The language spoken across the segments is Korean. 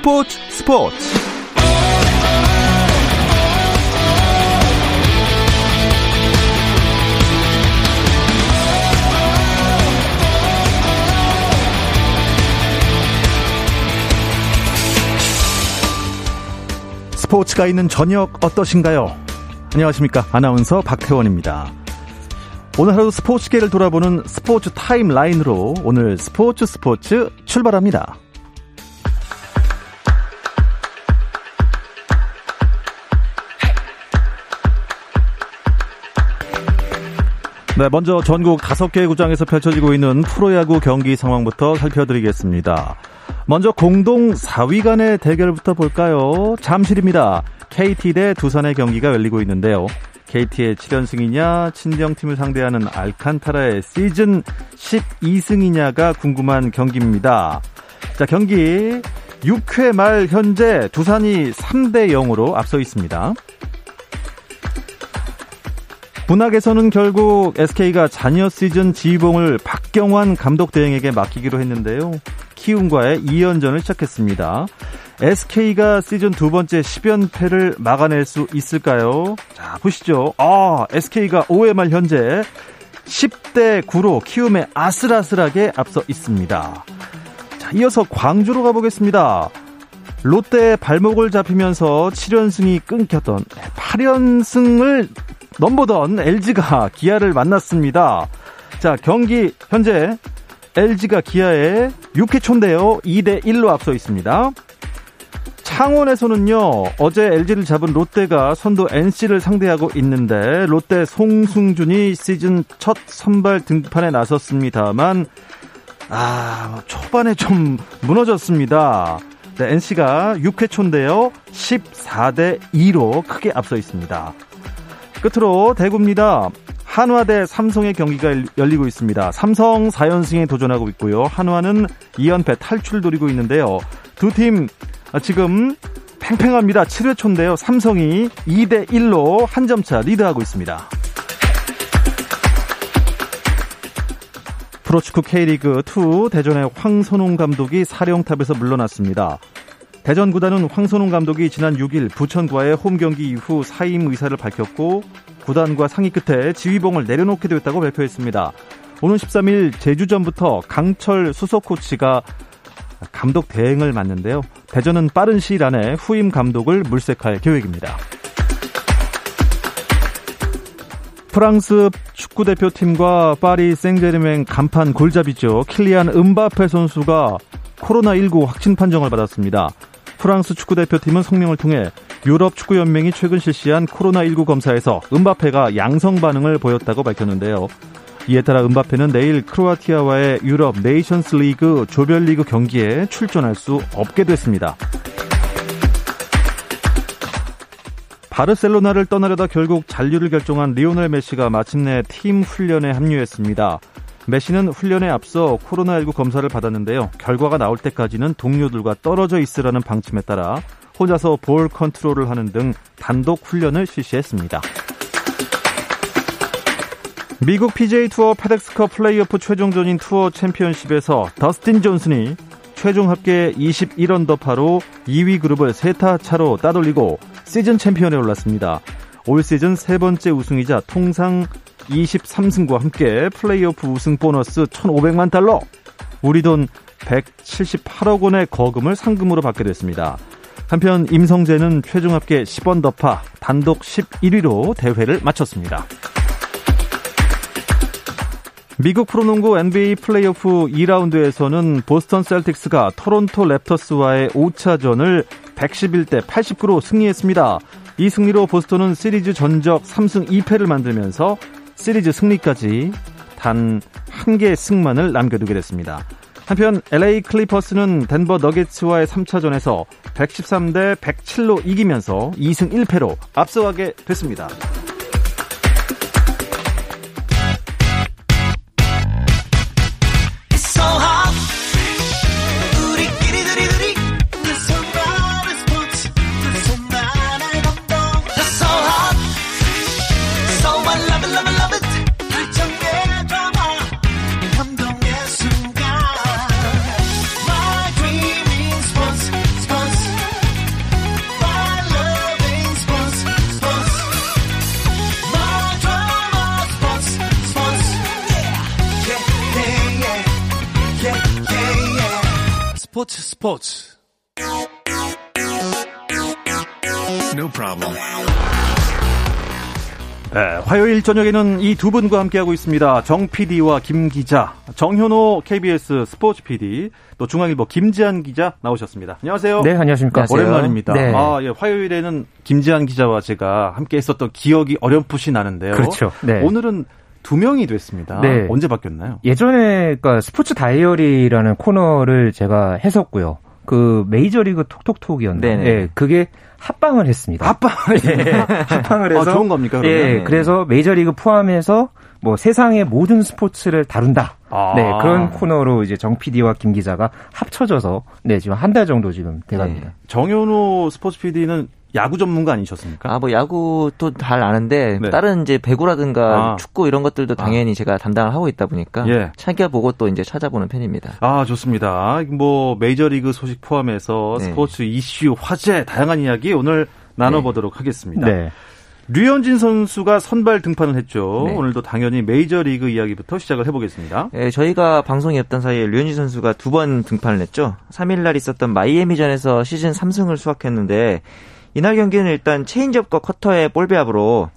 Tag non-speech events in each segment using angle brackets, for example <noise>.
스포츠 스포츠 스포츠가 있는 저녁 어떠신가요? 안녕하십니까. 아나운서 박태원입니다. 오늘 하루 스포츠계를 돌아보는 스포츠 타임라인으로 오늘 스포츠 스포츠 출발합니다. 네, 먼저 전국 다섯 개 구장에서 펼쳐지고 있는 프로야구 경기 상황부터 살펴드리겠습니다. 먼저 공동 4위 간의 대결부터 볼까요? 잠실입니다. KT 대 두산의 경기가 열리고 있는데요. KT의 7연승이냐, 친정팀을 상대하는 알칸타라의 시즌 12승이냐가 궁금한 경기입니다. 자, 경기 6회 말 현재 두산이 3대 0으로 앞서 있습니다. 분학에서는 결국 SK가 자녀 시즌 지휘봉을 박경환 감독 대행에게 맡기기로 했는데요. 키움과의 2연전을 시작했습니다. SK가 시즌 두 번째 10연패를 막아낼 수 있을까요? 자, 보시죠. 아, SK가 5회 말 현재 10대 9로 키움에 아슬아슬하게 앞서 있습니다. 자, 이어서 광주로 가보겠습니다. 롯데 발목을 잡히면서 7연승이 끊겼던 8연승을 넘보던 LG가 기아를 만났습니다. 자, 경기 현재 LG가 기아에 6회 초인데요. 2대 1로 앞서 있습니다. 창원에서는요, 어제 LG를 잡은 롯데가 선두 NC를 상대하고 있는데, 롯데 송승준이 시즌 첫 선발 등판에 나섰습니다만, 아, 초반에 좀 무너졌습니다. 네, NC가 6회 초인데요, 14대 2로 크게 앞서 있습니다. 끝으로 대구입니다. 한화 대 삼성의 경기가 열리고 있습니다. 삼성 4연승에 도전하고 있고요. 한화는 2연패 탈출 노리고 있는데요. 두 팀 지금 팽팽합니다. 7회 초인데요. 삼성이 2대 1로 한 점 차 리드하고 있습니다. 프로축구 K리그 2 대전의 황선홍 감독이 사령탑에서 물러났습니다. 대전 구단은 황선홍 감독이 지난 6일 부천과의 홈 경기 이후 사임 의사를 밝혔고 구단과 상의 끝에 지휘봉을 내려놓게 되었다고 발표했습니다. 오는 13일 제주전부터 강철 수석 코치가 감독 대행을 맡는데요. 대전은 빠른 시일 안에 후임 감독을 물색할 계획입니다. 프랑스 축구 대표팀과 파리 생제르맹 간판 골잡이죠. 킬리안 음바페 선수가 코로나19 확진 판정을 받았습니다. 프랑스 축구 대표팀은 성명을 통해 유럽 축구 연맹이 최근 실시한 코로나19 검사에서 음바페가 양성 반응을 보였다고 밝혔는데요. 이에 따라 음바페는 내일 크로아티아와의 유럽 네이션스 리그 조별리그 경기에 출전할 수 없게 됐습니다. 바르셀로나를 떠나려다 결국 잔류를 결정한 리오넬 메시가 마침내 팀 훈련에 합류했습니다. 메시는 훈련에 앞서 코로나19 검사를 받았는데요. 결과가 나올 때까지는 동료들과 떨어져 있으라는 방침에 따라 혼자서 볼 컨트롤을 하는 등 단독 훈련을 실시했습니다. 미국 PGA 투어 페덱스컵 플레이오프 최종전인 투어 챔피언십에서 더스틴 존슨이 최종 합계 21언더파로 2위 그룹을 세 타 차로 따돌리고 시즌 챔피언에 올랐습니다. 올 시즌 세 번째 우승이자 통산 23승과 함께 플레이오프 우승 보너스 1,500만 달러, 우리 돈 178억 원의 거금을 상금으로 받게 됐습니다. 한편 임성재는 최종 합계 10언더파 단독 11위로 대회를 마쳤습니다. 미국 프로농구 NBA 플레이오프 2라운드에서는 보스턴 셀틱스가 토론토 랩터스와의 5차전을 111대 89로 승리했습니다. 이 승리로 보스턴은 시리즈 전적 3승 2패를 만들면서 시리즈 승리까지 단 한 개의 승만을 남겨두게 됐습니다. 한편 LA 클리퍼스는 덴버 너게츠와의 3차전에서 113대 107로 이기면서 2승 1패로 앞서가게 됐습니다. 스포츠 스포츠 No problem. 네, 화요일 저녁에는 이 두 분과 함께하고 있습니다. 정 PD와 김 기자, 정현호 KBS 스포츠 PD, 또 중앙일보 김지한 기자 나오셨습니다. 안녕하세요. 네, 안녕하십니까. 오랜만입니다. 네. 아, 예, 화요일에는 김지한 기자와 제가 함께 했었던 기억이 어렴풋이 나는데요. 그렇죠. 네. 오늘은 두 명이 됐습니다. 네. 언제 바뀌었나요? 예전에 그러니까 스포츠 다이어리라는 코너를 제가 했었고요. 그 메이저리그 톡톡톡이었는데 네, 그게 합방을 했습니다. 합방을 예, <laughs> 합방을 해서 아, 좋은 겁니까? 그러면? 예, 그래서 메이저리그 포함해서 뭐 세상의 모든 스포츠를 다룬다. 아. 네, 그런 코너로 이제 정 PD와 김 기자가 합쳐져서 네, 지금 한 달 정도 지금 돼 갑니다. 네. 정현호 스포츠 PD는 야구 전문가 아니셨습니까? 아, 뭐 야구도 잘 아는데 네. 다른 이제 배구라든가 아. 축구 이런 것들도 당연히 아. 제가 담당을 하고 있다 보니까 예. 챙겨보고 또 이제 찾아보는 편입니다. 아, 좋습니다. 뭐 메이저리그 소식 포함해서 네. 스포츠 이슈, 화제 다양한 이야기 오늘 나눠 보도록 네. 하겠습니다. 네. 류현진 선수가 선발 등판을 했죠. 네. 오늘도 당연히 메이저리그 이야기부터 시작을 해보겠습니다. 네, 저희가 방송이 없던 사이에 류현진 선수가 두 번 등판을 했죠. 3일날 있었던 마이애미전에서 시즌 3승을 수확했는데 이날 경기는 일단 체인지업과 커터의 볼배합으로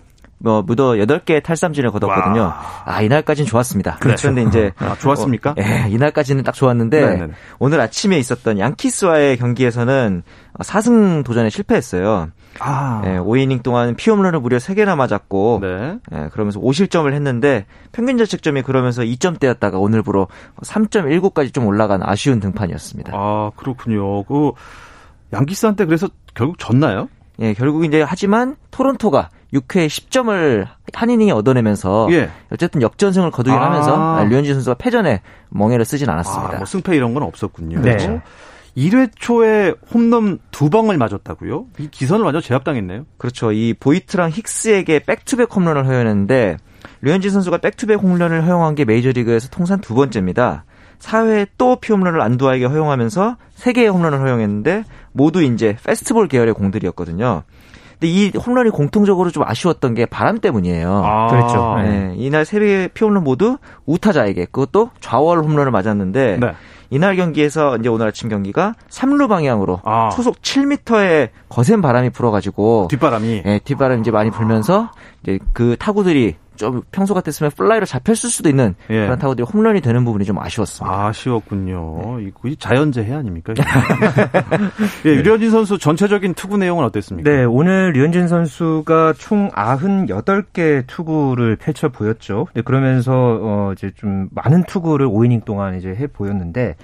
뭐 무더 8개 탈삼진을 거뒀거든요. 와. 아, 이날까지는 좋았습니다. 그렇죠. 그런데 이제 <laughs> 아, 좋았습니까? 어, 예, 이날까지는 딱 좋았는데 네네네. 오늘 아침에 있었던 양키스와의 경기에서는 4승 도전에 실패했어요. 아. 예, 5이닝 동안 피홈런을 무려 3개나 맞았고 네. 예, 그러면서 5실점을 했는데 평균 자책점이 그러면서 2점대였다가 오늘부로 3.19까지 좀 올라간 아쉬운 등판이었습니다. 아, 그렇군요. 그 양키스한테 그래서 결국 졌나요? 예, 결국 이제 하지만 토론토가 6회 10점을 한 이닝에 얻어내면서 예. 어쨌든 역전승을 거두긴 아. 하면서 류현진 선수가 패전에 멍에를 쓰진 않았습니다. 아, 뭐 승패 이런 건 없었군요. 네. 1회 초에 홈런 두 방을 맞았다고요? 이 기선을 완전 제압당했네요. 그렇죠. 이 보이트랑 힉스에게 back-to-back 홈런을 허용했는데 류현진 선수가 back-to-back 홈런을 허용한 게 메이저리그에서 통산 두 번째입니다. 4회 또 피홈런을 안두하에게 허용하면서 3개의 홈런을 허용했는데 모두 이제 패스트볼 계열의 공들이었거든요. 근데 이 홈런이 공통적으로 좀 아쉬웠던 게 바람 때문이에요. 아~ 그렇죠. 네. 네. 이날 세 개의 피홈런 모두 우타자에게 그것도 좌월 홈런을 맞았는데 네. 이날 경기에서 이제 오늘 아침 경기가 3루 방향으로 아. 초속 7m의 거센 바람이 불어가지고 뒷바람이 예, 뒷바람이 이제 많이 불면서 이제 그 타구들이 좀 평소 같았으면 플라이로 잡혔을 수도 있는 예. 그런 타구들이 홈런이 되는 부분이 좀 아쉬웠습니다. 아쉬웠군요. 네. 이 자연재해 아닙니까? <laughs> 예, 류현진 선수 전체적인 투구 내용은 어땠습니까? 네, 오늘 류현진 선수가 총 98개 투구를 펼쳐 보였죠. 네, 그러면서 어 이제 좀 많은 투구를 5이닝 동안 이제 해 보였는데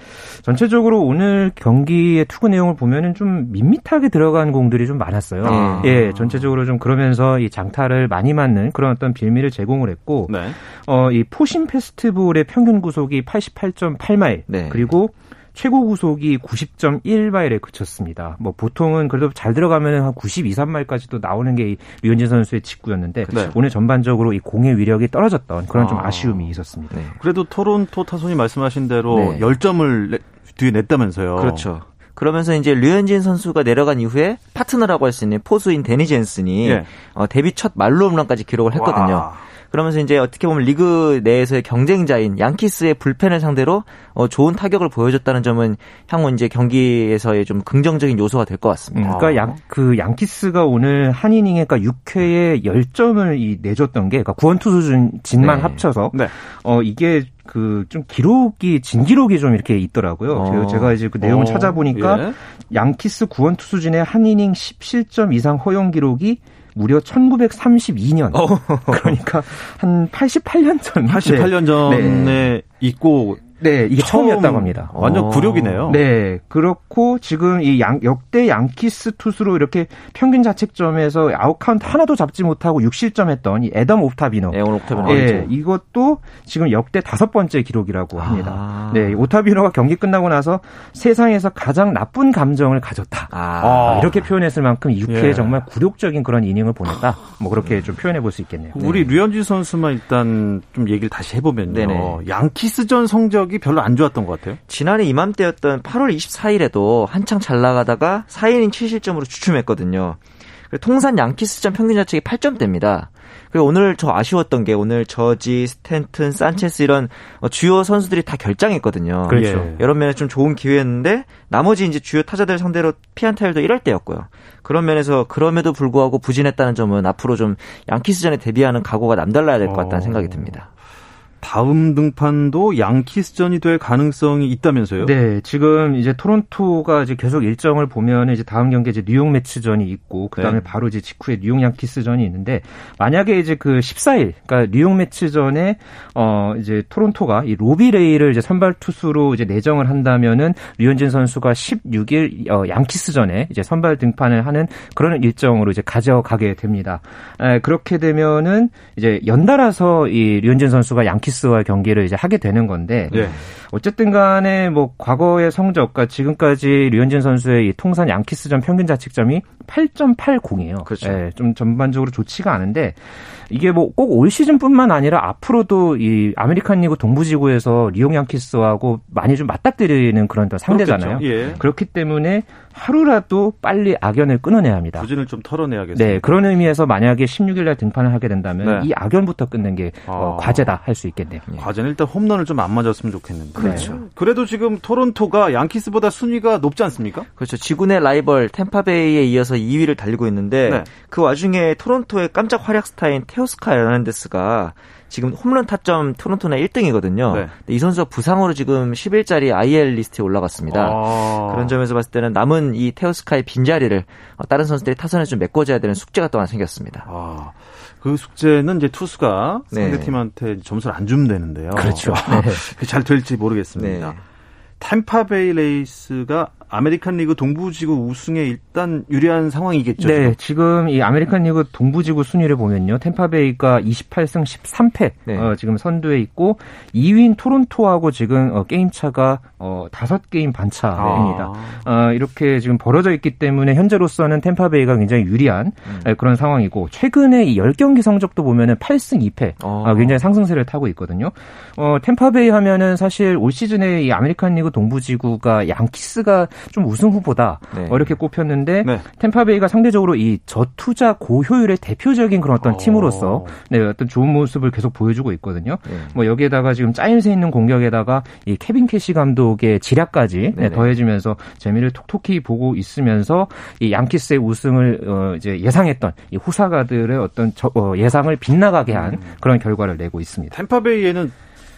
전체적으로 오늘 경기의 투구 내용을 보면은 좀 밋밋하게 들어간 공들이 좀 많았어요. 아. 예, 전체적으로 좀 그러면서 이 장타를 많이 맞는 그런 어떤 빌미를 제공을 했고 네. 어, 이 포신 페스티벌의 평균 구속이 88.8마일 네. 그리고 최고 구속이 90.1마일에 그쳤습니다. 뭐 보통은 그래도 잘 들어가면 한 92, 3마일까지도 나오는 게 류현진 선수의 직구였는데 네. 오늘 전반적으로 이 공의 위력이 떨어졌던 그런 좀 아. 아쉬움이 있었습니다. 네. 그래도 토론토 타선이 말씀하신 대로 네. 10점을 뒤에 냈다면서요. 그렇죠. 그러면서 이제 류현진 선수가 내려간 이후에 파트너라고 할 수 있는 포수인 데니 젠슨이 네. 어, 데뷔 첫 말로 홈런까지 기록을 했거든요. 와. 그러면서 이제 어떻게 보면 리그 내에서의 경쟁자인 양키스의 불펜을 상대로 어, 좋은 타격을 보여줬다는 점은 향후 이제 경기에서의 좀 긍정적인 요소가 될 것 같습니다. 음, 그러니까 양, 그 양키스가 오늘 한 이닝에 그러니까 6회에 10점을 이 내줬던 게 그러니까 구원투수 진만 네. 합쳐서 네. 어 이게 그좀 기록이 진기록이 좀 이렇게 있더라고요. 어. 제가 이제 그 내용을 어. 찾아보니까 예. 양키스 구원 투수진의 한 이닝 10실점 이상 허용 기록이 무려 1932년. 어. 그러니까 한 88년 전. 88년 전에 네. 있고 네, 이게 처음 이었다고 합니다. 완전 어. 굴욕이네요. 네, 그렇고 지금 이 양, 역대 양키스 투수로 이렇게 평균 자책점에서 아웃카운트 하나도 잡지 못하고 6실점 했던 이 애덤 오타비노. 네, 오타비노. 네, 이것도 지금 역대 다섯 번째 기록이라고 합니다. 아. 네, 오타비노가 경기 끝나고 나서 세상에서 가장 나쁜 감정을 가졌다. 아. 이렇게 표현했을 만큼 6회에 예. 정말 굴욕적인 그런 이닝을 보냈다. 뭐 그렇게 좀 표현해 볼 수 있겠네요. 우리 네. 류현진 선수만 일단 좀 얘기를 다시 해보면요. 네네. 양키스전 성적 성적이 별로 안 좋았던 것 같아요. 지난해 이맘때였던 8월 24일에도 한창 잘 나가다가 4이닝 7실점으로 주춤했거든요. 통산 양키스전 평균 자책이 8점대입니다. 그리고 오늘 저 아쉬웠던 게 오늘 저지, 스탠튼, 산체스 이런 주요 선수들이 다 결장했거든요. 그렇죠. 예. 여러 면에 좀 좋은 기회였는데 나머지 이제 주요 타자들 상대로 피안 타율도 1할 때였고요. 그런 면에서 그럼에도 불구하고 부진했다는 점은 앞으로 좀 양키스전에 대비하는 각오가 남달라야 될 것 같다는 어... 생각이 듭니다. 다음 등판도 양키스전이 될 가능성이 있다면서요? 네, 지금 이제 토론토가 이제 계속 일정을 보면 이제 다음 경기 이제 뉴욕 매치전이 있고 그다음에 네. 바로 이제 직후에 뉴욕 양키스전이 있는데 만약에 이제 그 14일 그러니까 뉴욕 매치전에 어 이제 토론토가 이 로비 레이를 이제 선발 투수로 이제 내정을 한다면은 류현진 선수가 16일 어 양키스전에 이제 선발 등판을 하는 그런 일정으로 이제 가져가게 됩니다. 에, 그렇게 되면은 이제 연달아서 이 류현진 선수가 양키 양키스와 경기를 이제 하게 되는 건데 네. 어쨌든 간에 뭐 과거의 성적과 지금까지 류현진 선수의 이 통산 양키스전 평균 자책점이 8.80이에요. 그렇죠. 네, 좀 전반적으로 좋지가 않은데 이게 뭐 꼭 올 시즌뿐만 아니라 앞으로도 이 아메리칸 리그 동부지구에서 뉴욕 양키스하고 많이 좀 맞닥뜨리는 그런 상대잖아요. 예. 그렇기 때문에 하루라도 빨리 악연을 끊어내야 합니다. 부진을 좀 털어내야겠습니다. 네, 그런 의미에서 만약에 16일 날 등판을 하게 된다면 네. 이 악연부터 끊는 게 어, 아. 과제다 할 수 있겠네요. 예. 과제는 일단 홈런을 좀 안 맞았으면 좋겠는데. 그렇죠. 네. 그래도 지금 토론토가 양키스보다 순위가 높지 않습니까? 그렇죠. 지구내 라이벌 템파베이에 이어서 2위를 달리고 있는데 네. 그 와중에 토론토의 깜짝 활약 스타인 테오스카 에르난데스가 지금 홈런 타점 토론토는 1등이거든요. 네. 이 선수가 부상으로 지금 10일짜리 IL 리스트에 올라갔습니다. 아. 그런 점에서 봤을 때는 남은 이 테오스카의 빈자리를 어, 다른 선수들이 타선에 좀 메꿔줘야 되는 숙제가 또 하나 생겼습니다. 아. 그 숙제는 이제 투수가 네. 상대팀한테 점수를 안 주면 되는데요. 그렇죠. 네. <laughs> 잘 될지 모르겠습니다. 네. 템파베이 레이스가 아메리칸 리그 동부지구 우승에 일단 유리한 상황이겠죠. 네, 지금, 지금 이 아메리칸 리그 동부지구 순위를 보면요. 템파베이가 28승 13패 네. 어, 지금 선두에 있고 2위인 토론토하고 지금 어, 게임 차가 어, 5게임 반차입니다. 아. 어, 이렇게 지금 벌어져 있기 때문에 현재로서는 템파베이가 굉장히 유리한 음. 그런 상황이고 최근에 이 10경기 성적도 보면은 8승 2패 아. 굉장히 상승세를 타고 있거든요. 어, 템파베이 하면은 사실 올 시즌에 이 아메리칸 리그 동부지구가 양키스가 좀 우승 후보다 네. 이렇게 꼽혔는데 네. 템파베이가 상대적으로 이 저투자 고효율의 대표적인 그런 어떤 오. 어. 팀으로서 네, 어떤 좋은 모습을 계속 보여주고 있거든요. 네. 뭐 여기에다가 지금 짜임새 있는 공격에다가 이 케빈 캐시 감독의 지략까지 네, 더해지면서 재미를 톡톡히 보고 있으면서 이 양키스의 우승을 어, 이제 예상했던 이 호사가들의 어떤 저, 어, 예상을 빗나가게 한 음. 그런 결과를 내고 있습니다. 템파베이에는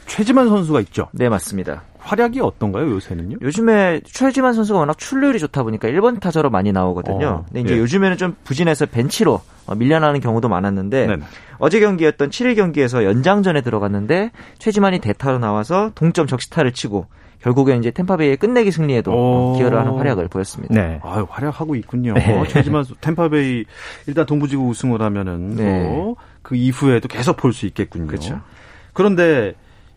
최지만 선수가 있죠. 네, 맞습니다. 활약이 어떤가요, 요새는요? 요즘에 최지만 선수가 워낙 출루율이 좋다 보니까 1번 타자로 많이 나오거든요. 어, 근데 이제 예. 요즘에는 좀 부진해서 벤치로 어, 밀려나는 경우도 많았는데 네네. 어제 경기였던 7일 경기에서 연장전에 들어갔는데 최지만이 대타로 나와서 동점 적시타를 치고 결국엔 이제 템파베이의 끝내기 승리에도 오. 기여를 하는 활약을 보였습니다. 네. 아, 활약하고 있군요. 네. 최지만 템파베이 일단 동부지구 우승을 하면은 네. 그 이후에도 계속 볼 수 있겠군요. 그렇죠. 그런데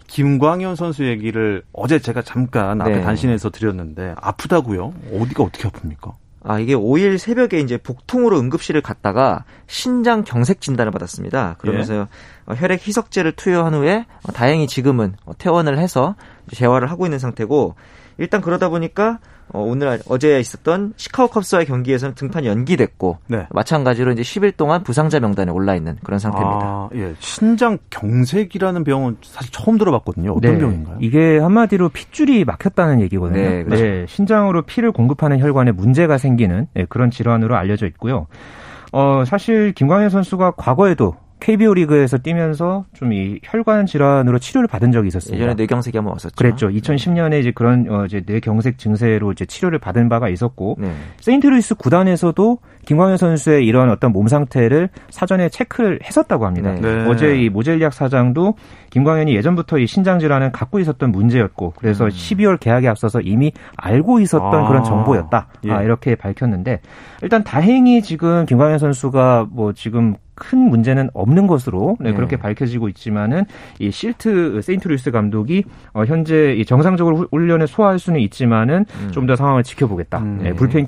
김광현 선수 얘기를 어제 제가 잠깐 앞에 네. 단신에서 드렸는데 아프다고요? 어디가 어떻게 아픕니까? 아, 이게 5일 새벽에 이제 복통으로 응급실을 갔다가 신장 경색 진단을 받았습니다. 그러면서 예. 혈액 희석제를 투여한 후에 다행히 지금은 퇴원을 해서 재활을 하고 있는 상태고 일단 그러다 보니까 어, 오늘 어제 있었던 시카고 컵스와의 경기에서는 등판 연기됐고 네. 마찬가지로 이제 10일 동안 부상자 명단에 올라 있는 그런 상태입니다. 아, 예. 신장 경색이라는 병은 사실 처음 들어봤거든요. 어떤 네. 병인가요? 이게 한마디로 핏줄이 막혔다는 얘기거든요. 네, 그렇죠. 네, 신장으로 피를 공급하는 혈관에 문제가 생기는 네, 그런 질환으로 알려져 있고요. 어, 사실 김광현 선수가 과거에도 KBO 리그에서 뛰면서 좀 이 혈관 질환으로 치료를 받은 적이 있었습니다. 예전에 뇌경색이 한번 왔었죠. 그랬죠. 2010년에 이제 그런 어 이제 뇌경색 증세로 이제 치료를 받은 바가 있었고 네. 세인트루이스 구단에서도 김광현 선수의 이런 어떤 몸 상태를 사전에 체크를 했었다고 합니다. 네. 네. 어제 이 모젤리악 사장도 김광현이 예전부터 이 신장 질환을 갖고 있었던 문제였고 그래서 음. 12월 계약에 앞서서 이미 알고 있었던 아. 그런 정보였다. 예. 아, 이렇게 밝혔는데 일단 다행히 지금 김광현 선수가 뭐 지금 큰 문제는 없는 것으로 네, 네. 그렇게 밝혀지고 있지만은 이 실트 세인트루이스 감독이 어, 현재 이 정상적으로 훈련에 소화할 수는 있지만은 음. 좀더 상황을 지켜보겠다. 음. 네, 불펜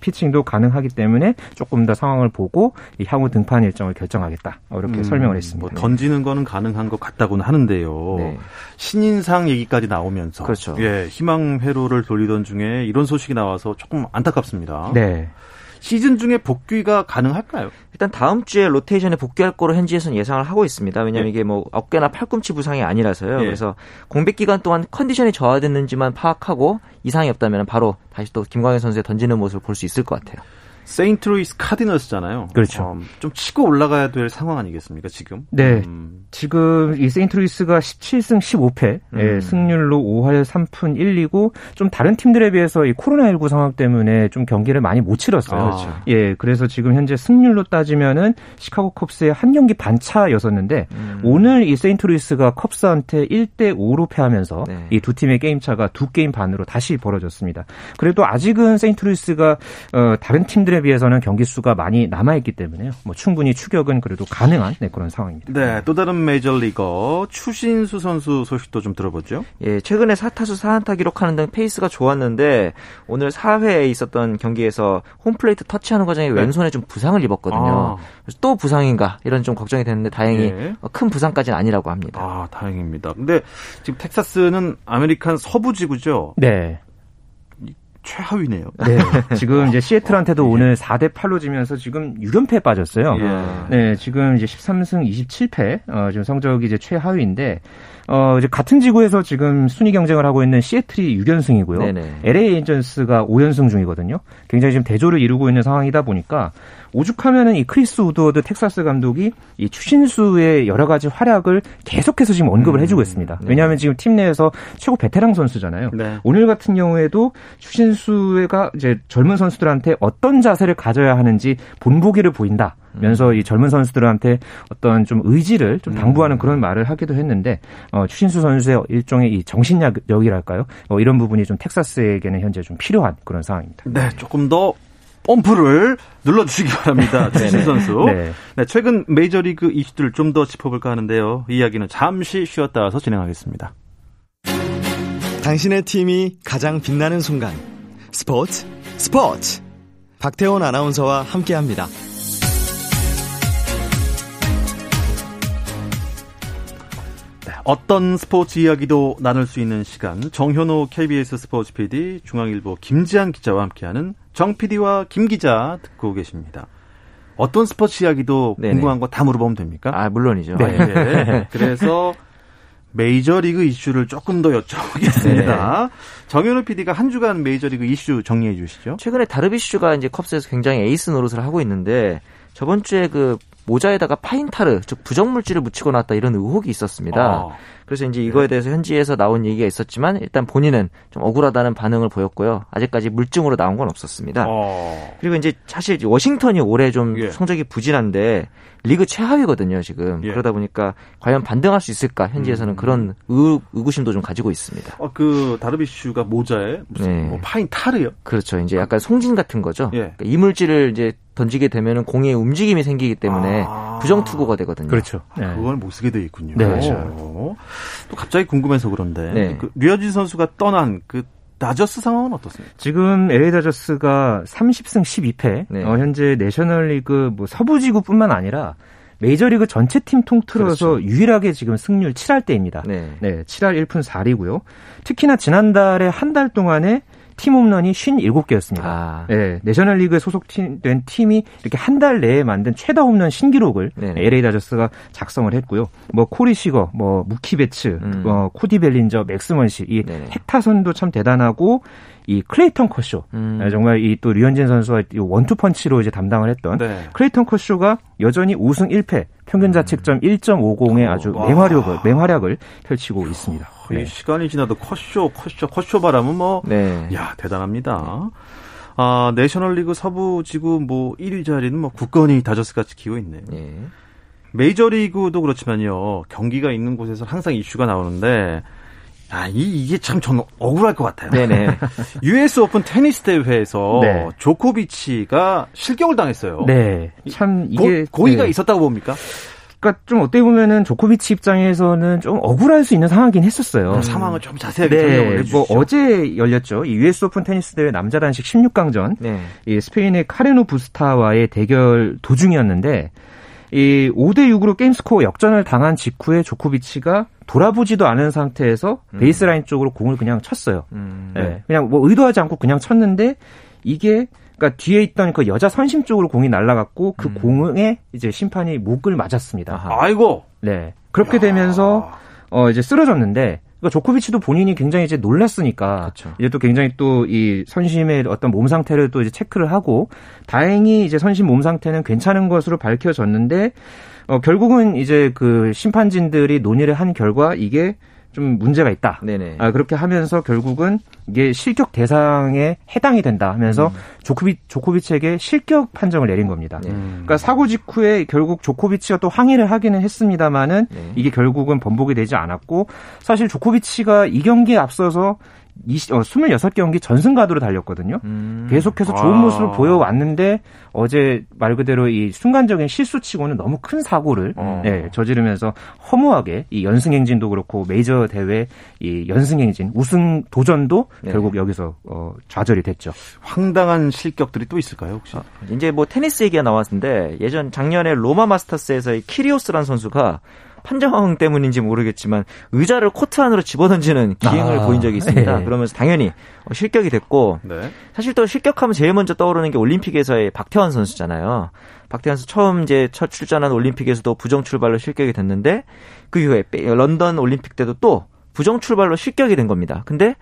피칭, 도 가능하기 때문에 조금 더 상황을 보고 이 향후 등판 일정을 결정하겠다. 어, 이렇게 음. 설명을 했습니다. 뭐 던지는 거는 가능한 것 같다고는 하는데요. 네. 신인상 얘기까지 나오면서 그렇죠. 예, 희망 회로를 돌리던 중에 이런 소식이 나와서 조금 안타깝습니다. 네. 시즌 중에 복귀가 가능할까요? 일단 다음 주에 로테이션에 복귀할 거로 현지에서는 예상을 하고 있습니다. 왜냐하면 예. 이게 뭐 어깨나 팔꿈치 부상이 아니라서요. 예. 그래서 공백 기간 동안 컨디션이 저하됐는지만 파악하고 이상이 없다면 바로 다시 또 김광현 선수의 던지는 모습을 볼 수 있을 것 같아요. 세인트루이스 카디널스잖아요. 그렇죠. 어, 좀 치고 올라가야 될 상황 아니겠습니까, 지금? 네. 음. 지금 이 세인트루이스가 17승 15패, 음. 예, 승률로 5할 3푼 1리고 좀 다른 팀들에 비해서 이 코로나19 상황 때문에 좀 경기를 많이 못 치렀어요. 아, 그렇죠. 예, 그래서 지금 현재 승률로 따지면은 시카고 컵스에 한 경기 반차였었는데 음. 오늘 이 세인트루이스가 컵스한테 1대 5로 패하면서 네. 이 두 팀의 게임 차가 두 게임 반으로 다시 벌어졌습니다. 그래도 아직은 세인트루이스가 어, 다른 팀들에 비해서는 경기 수가 많이 남아 있기 때문에요. 뭐 충분히 추격은 그래도 가능한 네, 그런 상황입니다. 네, 또 다른 메이저리거 추신수 선수 소식도 좀 들어보죠. 예, 최근에 4타수 4안타 기록하는 등 페이스가 좋았는데 오늘 4회에 있었던 경기에서 홈플레이트 터치하는 과정에 네. 왼손에 좀 부상을 입었거든요. 아. 그래서 또 부상인가 이런 좀 걱정이 됐는데 다행히 네. 큰 부상까지는 아니라고 합니다. 아, 다행입니다. 근데 지금 텍사스는 아메리칸 서부 지구죠. 네. 최하위네요. 네. 지금 이제 시애틀한테도 <laughs> 예. 오늘 4대 8로 지면서 지금 6연패에 빠졌어요. 예. 네, 지금 이제 13승 27패. 어, 지금 성적이 이제 최하위인데 어, 이제 같은 지구에서 지금 순위 경쟁을 하고 있는 시애틀이 6연승이고요. 네네. LA 에인절스가 5연승 중이거든요. 굉장히 지금 대조를 이루고 있는 상황이다 보니까 오죽하면은 이 크리스 우드워드 텍사스 감독이 이 추신수의 여러 가지 활약을 계속해서 지금 언급을 음, 해주고 있습니다. 네. 왜냐하면 지금 팀 내에서 최고 베테랑 선수잖아요. 네. 오늘 같은 경우에도 추신수가 이제 젊은 선수들한테 어떤 자세를 가져야 하는지 본보기를 보인다. 면서 이 젊은 선수들한테 어떤 좀 의지를 좀 당부하는 음. 그런 말을 하기도 했는데 어, 추신수 선수의 일종의 이 정신력이랄까요? 어, 이런 부분이 좀 텍사스에게는 현재 좀 필요한 그런 상황입니다. 네, 조금 더 펌프를 눌러주시기 바랍니다. <laughs> 추신 선수. 네. 네, 최근 메이저리그 이슈들을 좀 더 짚어볼까 하는데요. 이야기는 잠시 쉬었다 와서 진행하겠습니다. 당신의 팀이 가장 빛나는 순간. 스포츠, 스포츠. 박태원 아나운서와 함께합니다. 어떤 스포츠 이야기도 나눌 수 있는 시간 정현호 KBS 스포츠 PD 중앙일보 김지한 기자와 함께하는 정 PD와 김 기자 듣고 계십니다. 어떤 스포츠 이야기도 네네. 궁금한 거 다 물어보면 됩니까? 아 물론이죠. 네. 네. <laughs> 그래서 메이저리그 이슈를 조금 더 여쭤보겠습니다. 네. 정현우 PD가 한 주간 메이저리그 이슈 정리해 주시죠. 최근에 다르비슈가 이제 컵스에서 굉장히 에이스 노릇을 하고 있는데 저번 주에 그 모자에다가 파인타르 즉 부정물질을 묻히고 나왔다 이런 의혹이 있었습니다. 아. 그래서 이제 이거에 네. 대해서 현지에서 나온 얘기가 있었지만 일단 본인은 좀 억울하다는 반응을 보였고요. 아직까지 물증으로 나온 건 없었습니다. 어. 그리고 이제 사실 워싱턴이 올해 좀 예. 성적이 부진한데 리그 최하위거든요, 지금. 예. 그러다 보니까 과연 반등할 수 있을까? 현지에서는 음. 그런 의, 의구심도 좀 가지고 있습니다. 어, 그 다르비슈가 모자에 무슨 네. 뭐 파인 타르요? 그렇죠. 이제 약간 송진 같은 거죠. 예. 그러니까 이물질을 이제 던지게 되면은 공의 움직임이 생기기 때문에 아. 부정 투구가 되거든요. 그렇죠. 네. 그걸 못 쓰게 돼 있군요. 네. 그렇죠. 또 갑자기 궁금해서 그런데 네. 그 류현진 선수가 떠난 그 다저스 상황은 어떻습니까? 지금 LA 다저스가 30승 12패. 네. 어, 현재 내셔널리그 뭐 서부지구뿐만 아니라 메이저리그 전체 팀 통틀어서 그렇죠. 유일하게 지금 승률 7할 대입니다. 네. 네, 7할 1푼 4리고요. 특히나 지난달에 한 달 동안에 팀 홈런이 57개였습니다. 아. 네, 내셔널리그에 소속된 팀이 이렇게 한 달 내에 만든 최다 홈런 신기록을 네네. LA 다저스가 작성을 했고요. 뭐 코리 시거, 뭐 무키 베츠, 음. 뭐 코디 벨린저, 맥스 먼시 이 핵타선도 참 대단하고 이 클레이턴 커쇼 음. 네, 정말 이 또 류현진 선수와 원투 펀치로 이제 담당을 했던 네. 클레이턴 커쇼가 여전히 5승 1패 평균 자책점 1.50의 음. 아주 맹활약을 맹활약을 펼치고 있습니다. 네. 시간이 지나도 컷쇼 컷쇼 컷쇼 바람은 뭐 네. 야, 대단합니다. 아, 내셔널리그 서부 지구 뭐 1위 자리는 뭐 굳건히 다저스가 지키고 있네요. 네. 메이저리그도 그렇지만요. 경기가 있는 곳에서 항상 이슈가 나오는데 아, 이, 이게 참 저는 억울할 것 같아요. 네네. <laughs> US 오픈 테니스 대회에서 네. 조코비치가 실격을 당했어요. 네. 참 이게 고, 고의가 네. 있었다고 봅니까? 그러니까 좀 어떻게 보면은 조코비치 입장에서는 좀 억울할 수 있는 상황이긴 했었어요. 그 상황을 좀 자세하게 네, 설명을 해주시죠. 뭐 어제 열렸죠. 이 US 오픈 테니스 대회 남자 단식 16강전. 네. 이 스페인의 카레노 부스타와의 대결 도중이었는데 이 5대 6으로 게임 스코어 역전을 당한 직후에 조코비치가 돌아보지도 않은 상태에서 음. 베이스라인 쪽으로 공을 그냥 쳤어요. 음, 네. 네. 그냥 뭐 의도하지 않고 그냥 쳤는데 이게 그러니까 뒤에 있던 그 여자 선심 쪽으로 공이 날아갔고 그 음. 공에 이제 심판이 목을 맞았습니다. 아하. 아이고. 네. 그렇게 되면서 어 이제 쓰러졌는데 그러니까 조코비치도 본인이 굉장히 이제 놀랐으니까 그렇죠. 이제 또 굉장히 또 이 선심의 어떤 몸 상태를 또 이제 체크를 하고 다행히 이제 선심 몸 상태는 괜찮은 것으로 밝혀졌는데 어 결국은 이제 그 심판진들이 논의를 한 결과 이게 좀 문제가 있다. 네네. 아, 그렇게 하면서 결국은 이게 실격 대상에 해당이 된다 하면서 음. 조코비, 조코비치에게 실격 판정을 내린 겁니다. 네. 그러니까 사고 직후에 결국 조코비치가 또 항의를 하기는 했습니다만은 네. 이게 결국은 번복이 되지 않았고 사실 조코비치가 이 경기에 앞서서 20, 어, 26경기 전승 가도로 달렸거든요. 음. 계속해서 좋은 아. 모습을 보여왔는데 어제 말 그대로 이 순간적인 실수치고는 너무 큰 사고를 어. 네, 저지르면서 허무하게 이 연승행진도 그렇고 메이저 대회 이 연승행진 우승 도전도 네. 결국 여기서 어, 좌절이 됐죠. 황당한 실격들이 또 있을까요, 혹시? 아, 이제 뭐 테니스 얘기가 나왔는데 예전 작년에 로마 마스터스에서 의 키리오스라는 선수가 판정 때문인지 모르겠지만 의자를 코트 안으로 집어던지는 기행을 아, 보인 적이 있습니다. 네. 그러면서 당연히 어, 실격이 됐고 네. 사실 또 실격하면 제일 먼저 떠오르는 게 올림픽에서의 박태환 선수잖아요. 박태환 선수 처음 이제 첫 출전한 올림픽에서도 부정 출발로 실격이 됐는데 그 이후에 빼- 런던 올림픽 때도 또 부정 출발로 실격이 된 겁니다. 근데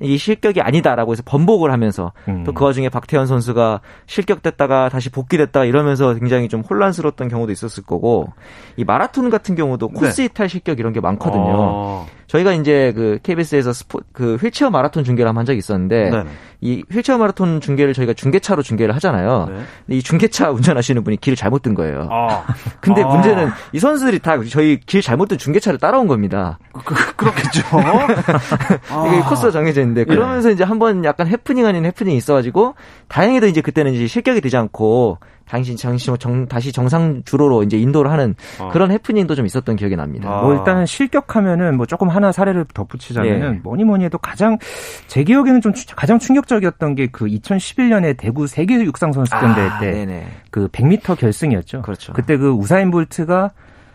이 실격이 아니다라고 해서 번복을 하면서 음. 또그 와중에 박태환 선수가 실격됐다가 다시 복귀됐다 이러면서 굉장히 좀 혼란스러웠던 경우도 있었을 거고 이 마라톤 같은 경우도 코스 이탈 실격 이런 게 많거든요. 어. 저희가 이제 그 KBS에서 스포 그 휠체어 마라톤 중계를 한 적이 있었는데 네네. 이 휠체어 마라톤 중계를 저희가 중계차로 중계를 하잖아요. 네. 근데 이 중계차 운전하시는 분이 길을 잘못 든 거예요. 아. <laughs> 근데 아. 문제는 이 선수들이 다 저희 길 잘못 든 중계차를 따라온 겁니다. 그, 그렇겠죠. <laughs> 이게 코스가 정해져 있는데 그러면서 이제 한번 약간 해프닝 아닌 해프닝이 있어가지고 다행히도 이제 그때는 이제 실격이 되지 않고 당신 당시 정, 다시 정상 주로로 이제 인도를 하는 어. 그런 해프닝도 좀 있었던 기억이 납니다. 아. 뭐 일단은 실격하면은 뭐 조금 하나 사례를 덧붙이자면은 예. 뭐니 뭐니 해도 가장 제 기억에는 좀 추- 가장 충격적이었던 게 그 2011년에 대구 세계 육상 선수권 대회 아, 때 네네. 그 100m 결승이었죠. 그렇죠. 그때 그 우사인 볼트가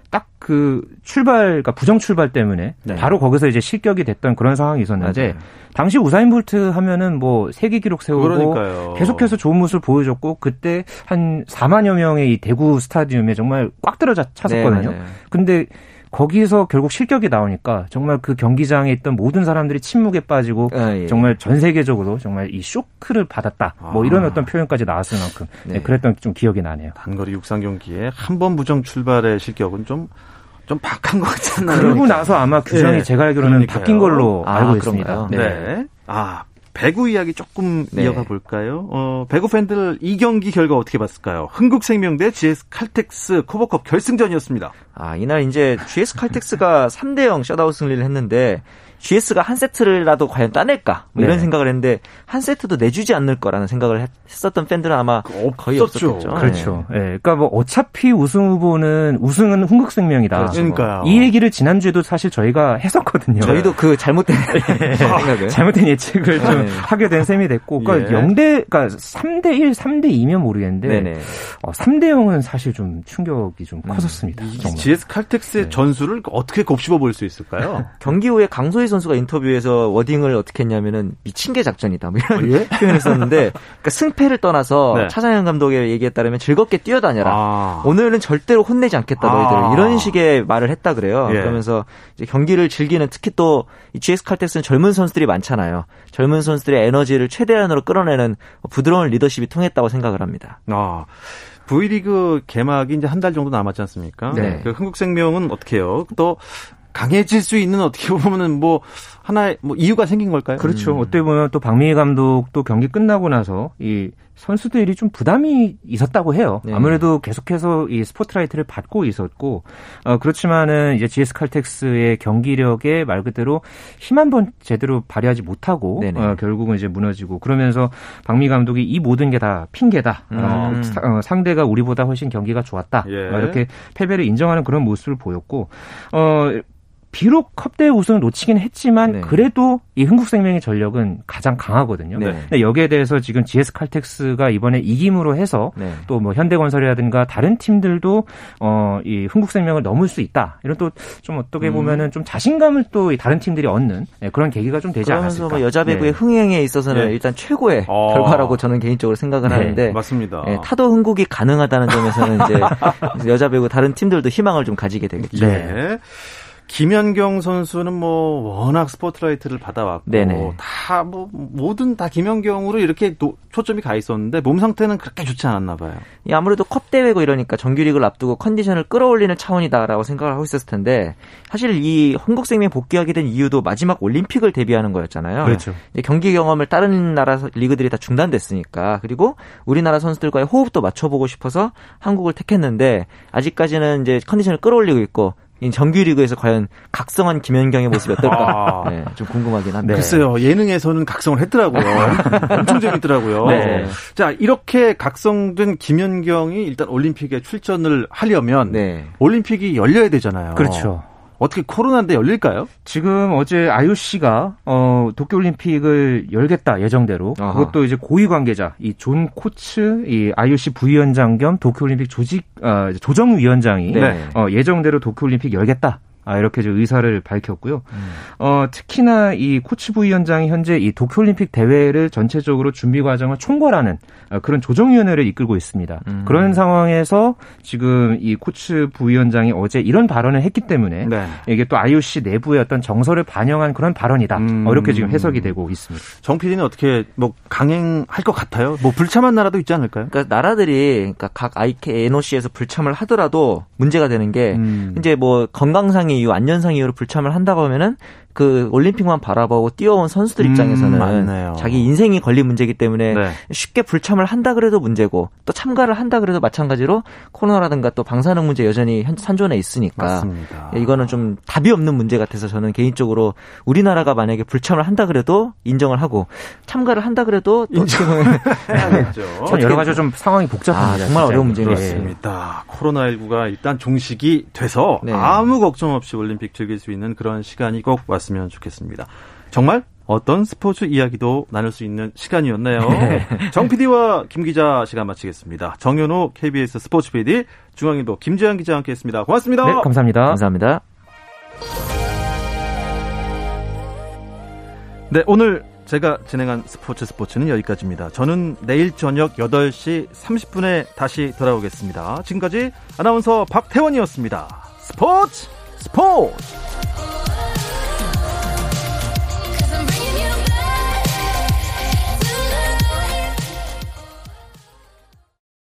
딱 그 출발, 그러니까 부정 출발 때문에 네. 바로 거기서 이제 실격이 됐던 그런 상황이 있었는데 맞아요. 당시 우사인 볼트 하면은 뭐 세계 기록 세우고 그러니까요. 계속해서 좋은 모습을 보여줬고 그때 한 4만여 명의 이 대구 스타디움에 정말 꽉 들어 찼었거든요. 네. 근데 거기서 결국 실격이 나오니까 정말 그 경기장에 있던 모든 사람들이 침묵에 빠지고 아, 예. 정말 전 세계적으로 정말 이 쇼크를 받았다. 뭐 이런 아. 어떤 표현까지 나왔을 만큼 네, 네. 그랬던 좀 기억이 나네요. 단거리 육상 경기에 한 번 부정 출발의 실격은 좀, 좀 박한 것 같지 않나요? 그러고 나서 아마 규정이 네, 제가 알기로는 그러니까요. 바뀐 걸로 아, 알고 그런가요? 있습니다. 네. 아, 배구 이야기 조금 네. 이어가 볼까요? 어, 배구 팬들 이 경기 결과 어떻게 봤을까요? 흥국생명 대 GS 칼텍스 KOVO컵 결승전이었습니다. 아, 이날 이제 GS 칼텍스가 <laughs> 3대 0 셧아웃 승리를 했는데 GS가 한 세트라도 과연 따낼까? 뭐 이런 네. 생각을 했는데 한 세트도 내주지 않을 거라는 생각을 했- 했었던 팬들은 아마 거의 없었죠. 없었겠죠. 그렇죠. 예. 그러니까 뭐 어차피 우승 후보는 우승은 흥국생명이다. 그렇죠. 그러니까요. 이 얘기를 지난주에도 사실 저희가 했었거든요. 네. 저희도 그 잘못된 <laughs> <laughs> 생각을 잘못된 예측을 좀 네. 하게 된 셈이 됐고, 그러니까 예. 0대, 그러니까 3대 1, 3대 2면 모르겠는데, 네네. 어, 3대 0은 사실 좀 충격이 좀 컸었습니다. 이 정말. GS 칼텍스의 네. 전술을 어떻게 곱씹어 볼 수 있을까요? 경기 후에 강소희 선수가 인터뷰에서 워딩을 어떻게 했냐면은 미친 개 작전이다 뭐 이런 예? <laughs> 표현했었는데 그러니까 승패를 떠나서 네. 차장현 감독의 얘기에 따르면 즐겁게 뛰어다녀라. 아. 오늘은 절대로 혼내지 않겠다 너희들 아. 이런 식의 말을 했다 그래요. 예. 그러면서 경기를 즐기는 특히 또이 GS 칼텍스는 젊은 선수들이 많잖아요. 젊은 선수들의 에너지를 최대한으로 끌어내는 부드러운 리더십이 통했다고 생각을 합니다. 아. V리그 개막이 이제 한 달 정도 남았지 않습니까? 네. 그 흥국생명은 어떻게 해요? 또 강해질 수 있는 어떻게 보면은 뭐 하나의 뭐 이유가 생긴 걸까요? 그렇죠. 음. 어떻게 보면 또 박미희 감독도 경기 끝나고 나서 이 선수들이 좀 부담이 있었다고 해요. 네. 아무래도 계속해서 이 스포트라이트를 받고 있었고, 어, 그렇지만은 이제 GS 칼텍스의 경기력에 말 그대로 힘 한 번 제대로 발휘하지 못하고. 어, 결국은 이제 무너지고, 그러면서 박미희 감독이 이 모든 게 다 핑계다. 어, 음. 사- 어, 상대가 우리보다 훨씬 경기가 좋았다. 예. 어, 이렇게 패배를 인정하는 그런 모습을 보였고, 어, 비록 컵대회 우승을 놓치긴 했지만 네. 그래도 이 흥국생명의 전력은 가장 강하거든요. 네. 근데 여기에 대해서 지금 GS 칼텍스가 이번에 이김으로 해서 네. 또뭐 현대건설이라든가 다른 팀들도 어이 흥국생명을 넘을 수 있다. 이런 또 좀 어떻게 음. 보면은 좀 자신감을 또 다른 팀들이 얻는 네, 그런 계기가 좀 되지 않았을까. 뭐 여자 배구의 네. 흥행에 있어서는 네. 일단 최고의 어. 결과라고 저는 개인적으로 생각을 하는데 맞습니다. 타도 흥국이 가능하다는 점에서는 이제 <laughs> 여자 배구 다른 팀들도 희망을 좀 가지게 되겠죠. 네. 김연경 선수는 뭐 워낙 스포트라이트를 받아왔고 다 뭐 모든 다 김연경으로 이렇게 도, 초점이 가 있었는데 몸 상태는 그렇게 좋지 않았나 봐요. 예, 아무래도 컵 대회고 이러니까 정규리그를 앞두고 컨디션을 끌어올리는 차원이다라고 생각을 하고 있었을 텐데 사실 이 한국생명 복귀하게 된 이유도 마지막 올림픽을 대비하는 거였잖아요. 그렇죠. 경기 경험을 다른 나라 리그들이 다 중단됐으니까 그리고 우리나라 선수들과의 호흡도 맞춰보고 싶어서 한국을 택했는데 아직까지는 이제 컨디션을 끌어올리고 있고 정규리그에서 과연 각성한 김연경의 모습이 어떨까 아. 네, 좀 궁금하긴 한데. 글쎄요 예능에서는 각성을 했더라고요. 엄청 재밌더라고요. 네. 자 이렇게 각성된 김연경이 일단 올림픽에 출전을 하려면 네. 올림픽이 열려야 되잖아요. 그렇죠. 어떻게 코로나인데 열릴까요? 지금 어제 IOC가 어, 도쿄올림픽을 열겠다 예정대로 아하. 그것도 이제 고위 관계자 이 존 코츠 이 IOC 부위원장 겸 도쿄올림픽 조직 어, 조정위원장이 네. 어, 예정대로 도쿄올림픽 열겠다. 아, 이렇게 좀 의사를 밝혔고요. 음. 어, 특히나 이 코치 부위원장이 현재 이 도쿄올림픽 대회를 전체적으로 준비 과정을 총괄하는 어, 그런 조정위원회를 이끌고 있습니다. 음. 그런 상황에서 지금 이 코치 부위원장이 어제 이런 발언을 했기 때문에 네. 이게 또 IOC 내부의 어떤 정서를 반영한 그런 발언이다. 음. 어, 이렇게 지금 해석이 되고 있습니다. 정 PD는 어떻게 뭐 강행할 것 같아요? 뭐 불참한 나라도 있지 않을까요? 그러니까 나라들이 그러니까 각 IK NOC에서 불참을 하더라도 문제가 되는 게 음. 이제 뭐 건강상의 이유, 안전상 이유로 불참을 한다고 하면은 그 올림픽만 바라보고 뛰어온 선수들 음, 입장에서는 음, 자기 인생이 걸린 문제이기 때문에 네. 쉽게 불참을 한다 그래도 문제고 또 참가를 한다 그래도 마찬가지로 코로나라든가 또 방사능 문제 여전히 산존해 있으니까 맞습니다. 이거는 좀 답이 없는 문제 같아서 저는 개인적으로 우리나라가 만약에 불참을 한다 그래도 인정을 하고 참가를 한다 그래도 또 <laughs> 해야겠죠. 여러 가지 좀 상황이 복잡합니다. 아, 정말 어려운 문제입니다. 그렇습니다. 코로나19가 일단 종식이 돼서 네. 아무 걱정 없이 올림픽 즐길 수 있는 그런 시간이 꼭 왔습니다. 왔으면 좋겠습니다. 정말 어떤 스포츠 이야기도 나눌 수 있는 시간이었네요. <laughs> 네. 정 PD와 김 기자 시간 마치겠습니다. 정현호 KBS 스포츠 PD, 중앙일보 김재환 기자와 함께했습니다. 고맙습니다. 네, 감사합니다. 감사합니다. 네, 오늘 제가 진행한 스포츠 스포츠는 여기까지입니다. 저는 내일 저녁 8시 30분에 다시 돌아오겠습니다. 지금까지 아나운서 박태원이었습니다. 스포츠 스포츠!